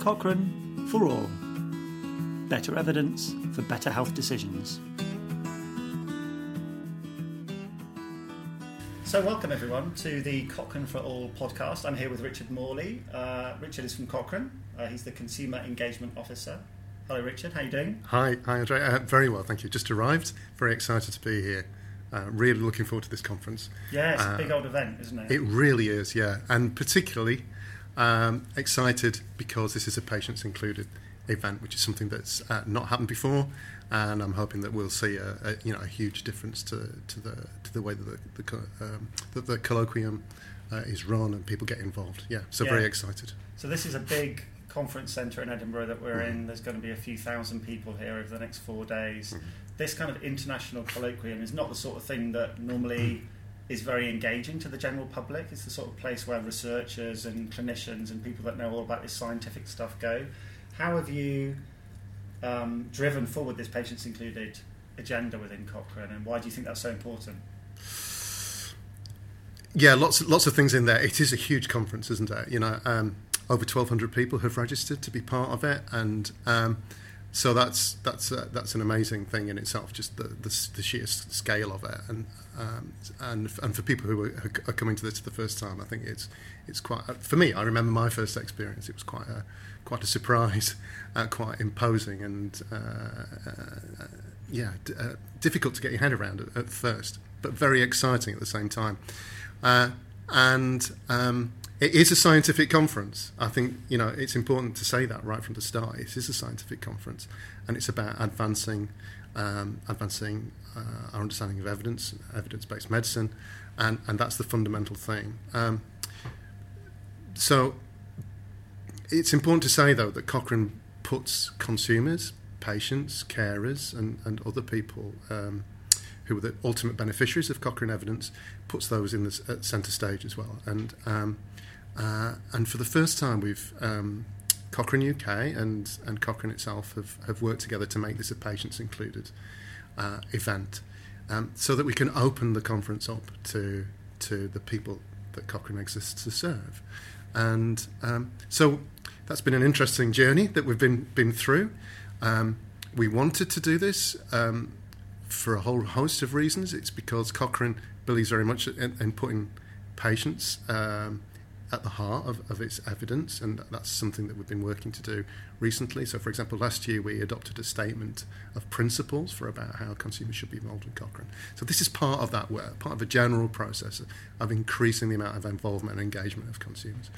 Cochrane for all. Better evidence for better health decisions. So, welcome everyone to the Cochrane for All podcast. I'm here with Richard Morley. Uh, Richard is from Cochrane. Uh, he's the Consumer Engagement Officer. Hello, Richard. How are you doing? Hi, hi, Andre. Uh, very well, thank you. Just arrived. Very excited to be here. Uh, really looking forward to this conference. Yeah, it's a big uh, old event, isn't it? It really is, yeah. And particularly um, excited because this is a patients included event, which is something that's uh, not happened before, and I'm hoping that we'll see a, a you know a huge difference to, to the to the way that the, the, um, that the colloquium uh, is run and people get involved. Yeah, so yeah. very excited. So this is a big conference centre in Edinburgh that we're mm-hmm. in. There's going to be a few thousand people here over the next four days. Mm-hmm. This kind of international colloquium is not the sort of thing that normally. Mm-hmm is very engaging to the general public. It's the sort of place where researchers and clinicians and people that know all about this scientific stuff go. How have you um, driven forward this patients included agenda within Cochrane, and why do you think that's so important? Yeah, lots lots of things in there. It is a huge conference, isn't it? You know, um, over twelve hundred people have registered to be part of it, and um, so that's that's uh, that's an amazing thing in itself. Just the the, the sheer scale of it, and um, and and for people who are, are, coming to this for the first time, I think it's it's quite uh, for me. I remember my first experience; it was quite a quite a surprise, uh, quite imposing, and uh, uh yeah, d- difficult to get your head around at, at, first, but very exciting at the same time. and um, it is a scientific conference. I think you know it's important to say that right from the start. It is a scientific conference, and it's about advancing, um, advancing uh, our understanding of evidence, evidence-based medicine, and and that's the fundamental thing. Um, so it's important to say though that Cochrane puts consumers, patients, carers, and and other people. Um, who are the ultimate beneficiaries of Cochrane evidence, puts those in the centre stage as well. And um, uh, and for the first time, we've um, Cochrane UK and, and Cochrane itself have, have worked together to make this a patients included uh, event um, so that we can open the conference up to, to the people that Cochrane exists to serve. And um, so that's been an interesting journey that we've been, been through. Um, we wanted to do this um, for a whole host of reasons. It's because Cochrane believes very much in, in putting patients um, at the heart of, of its evidence, and that's something that we've been working to do recently. So, for example, last year we adopted a statement of principles for about how consumers should be involved in Cochrane. So, this is part of that work, part of a general process of increasing the amount of involvement and engagement of consumers.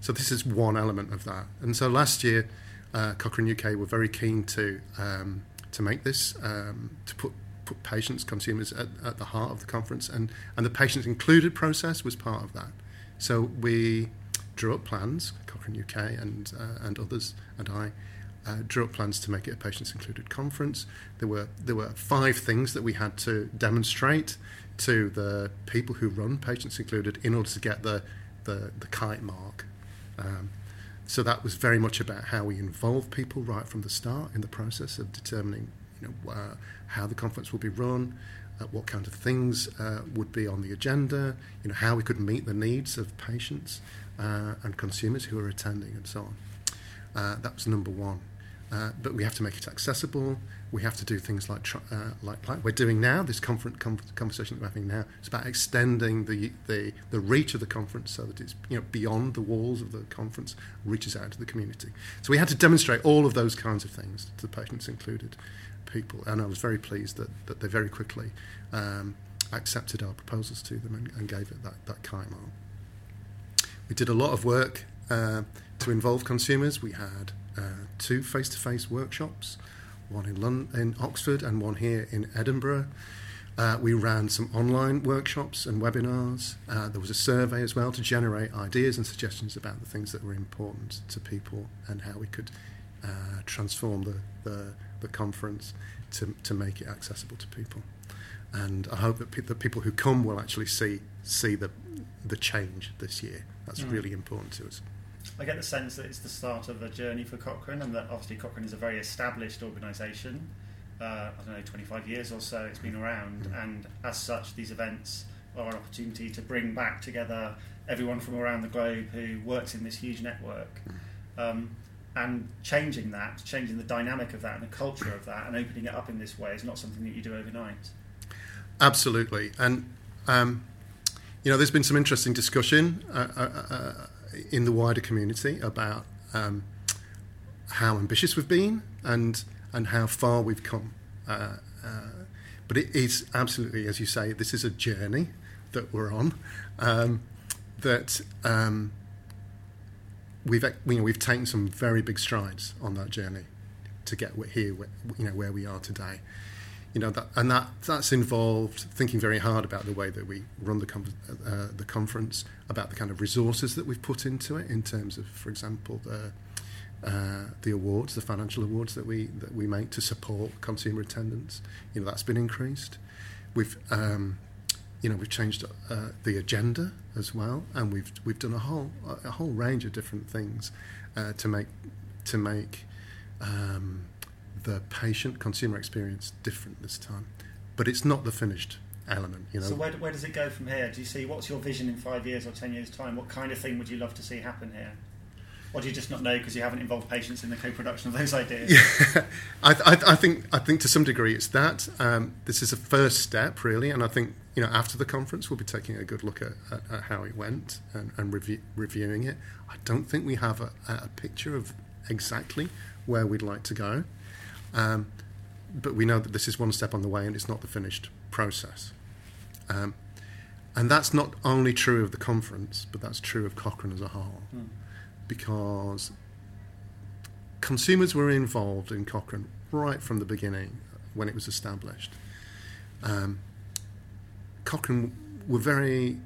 So, this is one element of that. And so, last year, uh, Cochrane UK were very keen to um, to make this um, to put put patients, consumers at, at the heart of the conference, and and the patients included process was part of that. So we drew up plans, Cochrane UK and, uh, and others, and I, uh, drew up plans to make it a patients included conference. There were there were five things that we had to demonstrate to the people who run patients included in order to get the the, the kite mark. Um, so that was very much about how we involve people right from the start in the process of determining you know uh, how the conference will be run, uh, what kind of things uh, would be on the agenda, you know, how we could meet the needs of patients uh, and consumers who are attending and so on. Uh, that was number one. Uh, but we have to make it accessible. We have to do things like, uh, like, like we're doing now. This conference com- conversation that we're having now is about extending the, the, the reach of the conference so that it's you know beyond the walls of the conference, reaches out to the community. So we had to demonstrate all of those kinds of things, to the patients included people. And I was very pleased that, that they very quickly um, accepted our proposals to them and, and gave it that, that kite mark. We did a lot of work uh, to involve consumers. We had uh, two face to face workshops, one in, London, in Oxford and one here in Edinburgh. Uh, we ran some online workshops and webinars. Uh, there was a survey as well to generate ideas and suggestions about the things that were important to people and how we could uh, transform the, the, the conference to, to make it accessible to people. And I hope that pe- the people who come will actually see see the the change this year. That's mm. really important to us. I get the sense that it's the start of a journey for Cochrane, and that obviously Cochrane is a very established organisation. Uh, I don't know, 25 years or so it's been around, mm. and as such, these events are an opportunity to bring back together everyone from around the globe who works in this huge network. Mm. Um, and changing that, changing the dynamic of that and the culture of that, and opening it up in this way is not something that you do overnight. Absolutely, and um, you know, there's been some interesting discussion uh, uh, uh, in the wider community about um, how ambitious we've been and and how far we've come. Uh, uh, but it is absolutely, as you say, this is a journey that we're on. Um, that um, we've you know we've taken some very big strides on that journey to get here, you know, where we are today. You know that, and that that's involved thinking very hard about the way that we run the com- uh, the conference, about the kind of resources that we've put into it in terms of, for example, the uh, the awards, the financial awards that we that we make to support consumer attendance. You know that's been increased. We've um, you know we've changed uh, the agenda as well, and we've we've done a whole a whole range of different things uh, to make to make um, the patient consumer experience different this time. But it's not the finished element. You know. So where, where does it go from here? Do you see what's your vision in five years or ten years time? What kind of thing would you love to see happen here? Or do you just not know because you haven't involved patients in the co-production of those ideas? Yeah, I, I, I, think I think to some degree it's that. Um, this is a first step, really, and I think you know after the conference we'll be taking a good look at, at, at how it went and, and review, reviewing it. I don't think we have a, a, picture of exactly where we'd like to go, um, but we know that this is one step on the way and it's not the finished process. Um, and that's not only true of the conference, but that's true of Cochrane as a whole. Mm because consumers were involved in Cochrane right from the beginning when it was established. Um, Cochrane were very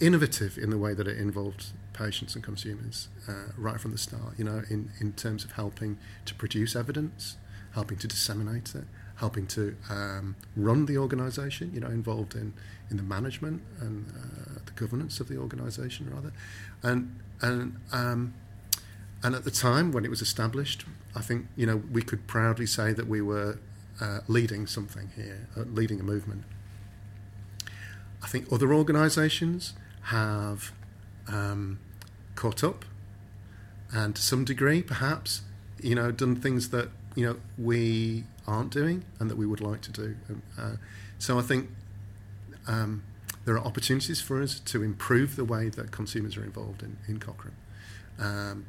innovative in the way that it involved patients and consumers uh, right from the start, you know, in, in terms of helping to produce evidence, helping to disseminate it, helping to um, run the organisation, you know, involved in, in the management and uh, the governance of the organisation, rather. And and um, and at the time when it was established, I think you know we could proudly say that we were uh, leading something here, uh, leading a movement. I think other organisations have um, caught up, and to some degree, perhaps, you know, done things that you know we aren't doing and that we would like to do. Uh, so I think um, there are opportunities for us to improve the way that consumers are involved in, in Cochrane. Um,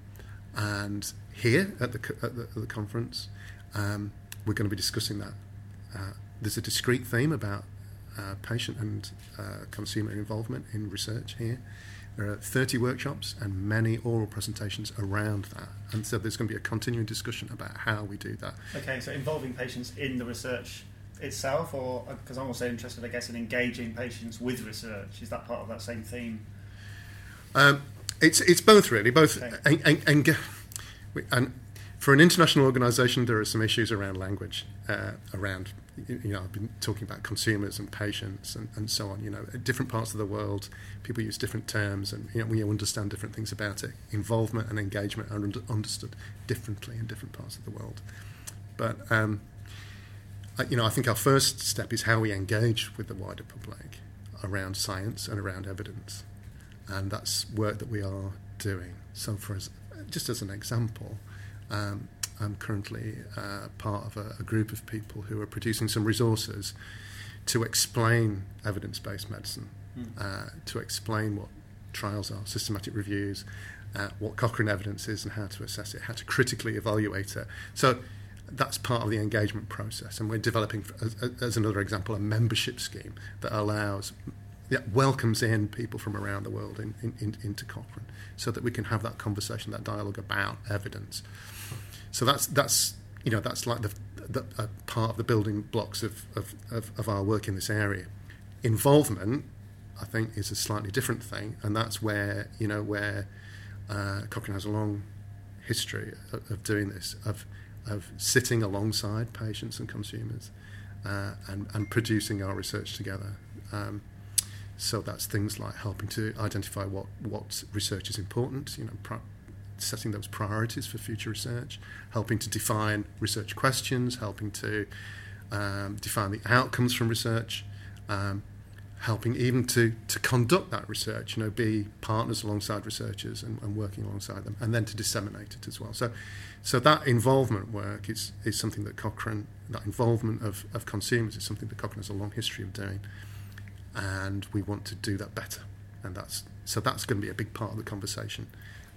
and here at the, at the, at the conference, um, we're going to be discussing that. Uh, there's a discrete theme about uh, patient and uh, consumer involvement in research here. There are 30 workshops and many oral presentations around that. And so there's going to be a continuing discussion about how we do that. Okay, so involving patients in the research itself, or because I'm also interested, I guess, in engaging patients with research. Is that part of that same theme? Um, it's it's both really, both okay. and, and, and, and, for an international organisation, there are some issues around language, uh, around you know I've been talking about consumers and patients and, and so on. You know, different parts of the world, people use different terms, and you know we understand different things about it. Involvement and engagement are understood differently in different parts of the world, but um, you know, I think our first step is how we engage with the wider public around science and around evidence, and that's work that we are doing. So, for us, just as an example, um, I'm currently uh, part of a, a, group of people who are producing some resources to explain evidence-based medicine, mm. uh, to explain what trials are, systematic reviews, uh, what Cochrane evidence is, and how to assess it, how to critically evaluate it. So that's part of the engagement process. And we're developing, as, as another example, a membership scheme that allows, that welcomes in people from around the world in, in, in, into Cochrane so that we can have that conversation, that dialogue about evidence. So that's, that's you know, that's like the, the part of the building blocks of, of, of, of our work in this area. Involvement, I think, is a slightly different thing, and that's where, you know, where uh, Cochrane has a long history of, of doing this, of of sitting alongside patients and consumers uh, and, and producing our research together. Um, so that's things like helping to identify what, what research is important, you know, pro- setting those priorities for future research, helping to define research questions, helping to um, define the outcomes from research, um, helping even to, to conduct that research, you know, be partners alongside researchers and, and, working alongside them, and then to disseminate it as well. So, so that involvement work is, is something that Cochrane, that involvement of, of consumers is something that Cochrane has a long history of doing, and we want to do that better. And that's so that's going to be a big part of the conversation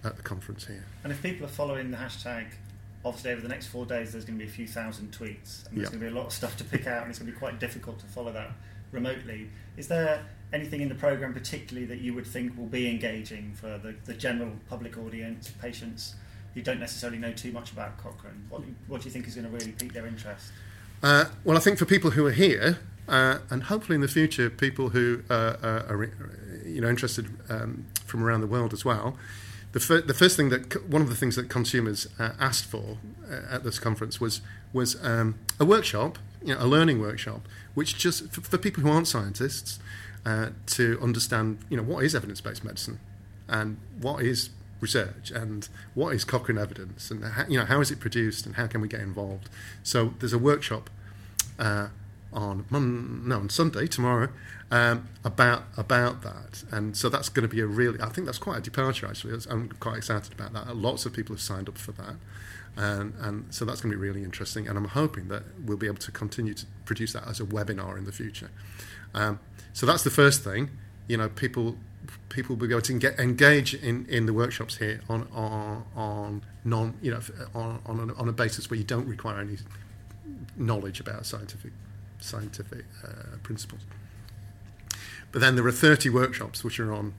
at the conference here. And if people are following the hashtag obviously over the next four days there's going to be a few thousand tweets and there's going to be a lot of stuff to pick out and it's going to be quite difficult to follow that remotely. Is there anything in the program particularly that you would think will be engaging for the, the general public audience, patients who don't necessarily know too much about Cochrane? What, what do you think is going to really pique their interest? Uh, well, I think for people who are here, uh, and hopefully in the future, people who uh, uh are you know interested um, from around the world as well. The, fir- the first thing that one of the things that consumers uh, asked for uh, at this conference was was um, a workshop, you know, a learning workshop which just for, for people who aren't scientists uh, to understand, you know, what is evidence-based medicine and what is research and what is Cochrane evidence and how, you know how is it produced and how can we get involved. So there's a workshop on no on Sunday tomorrow um, about about that, and so that's going to be a really I think that's quite a departure actually. I'm quite excited about that. Lots of people have signed up for that. And, and so that's going to be really interesting. And I'm hoping that we'll be able to continue to produce that as a webinar in the future. Um, so that's the first thing. You know, people people will be able to get, engage in, in the workshops here on on, on non you know on on on a basis where you don't require any knowledge about scientific scientific uh, principles. But then there are 30 workshops which are on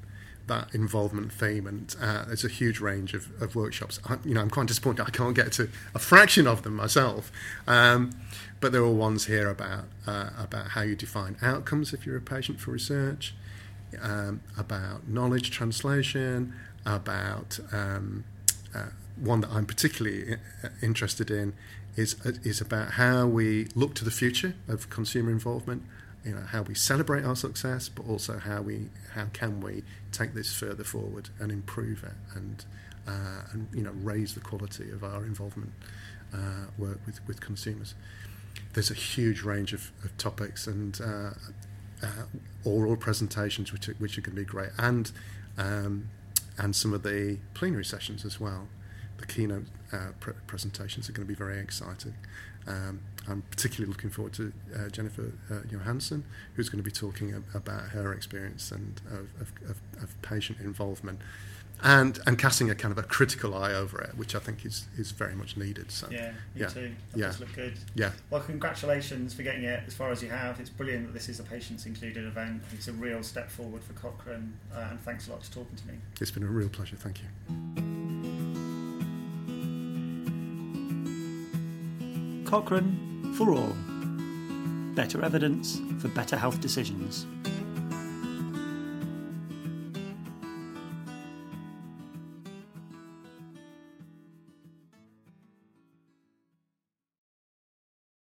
that involvement theme, and uh, there's a huge range of, of workshops. I, you know, I'm quite disappointed I can't get to a fraction of them myself, um, but there are ones here about uh, about how you define outcomes if you're a patient for research, um, about knowledge translation, about um, uh, one that I'm particularly uh, interested in is is about how we look to the future of consumer involvement you know how we celebrate our success, but also how we how can we take this further forward and improve it and uh, and you know raise the quality of our involvement uh, work with with consumers. There's a huge range of, of topics and uh, uh oral presentations which are, which are going to be great and um, and some of the plenary sessions as well. The keynote uh, pre- presentations are going to be very exciting. Um, I'm particularly looking forward to uh, Jennifer uh, Johannesen, who's going to be talking about her experience and of, of, of, of, patient involvement, and and casting a kind of a critical eye over it, which I think is is very much needed. So yeah, me yeah, too. That yeah. does look good. Yeah. Well, congratulations for getting it as far as you have. It's brilliant that this is a patients included event. It's a real step forward for Cochrane, uh, and thanks a lot for talking to me. It's been a real pleasure. Thank you. Cochrane for all. Better evidence for better health decisions.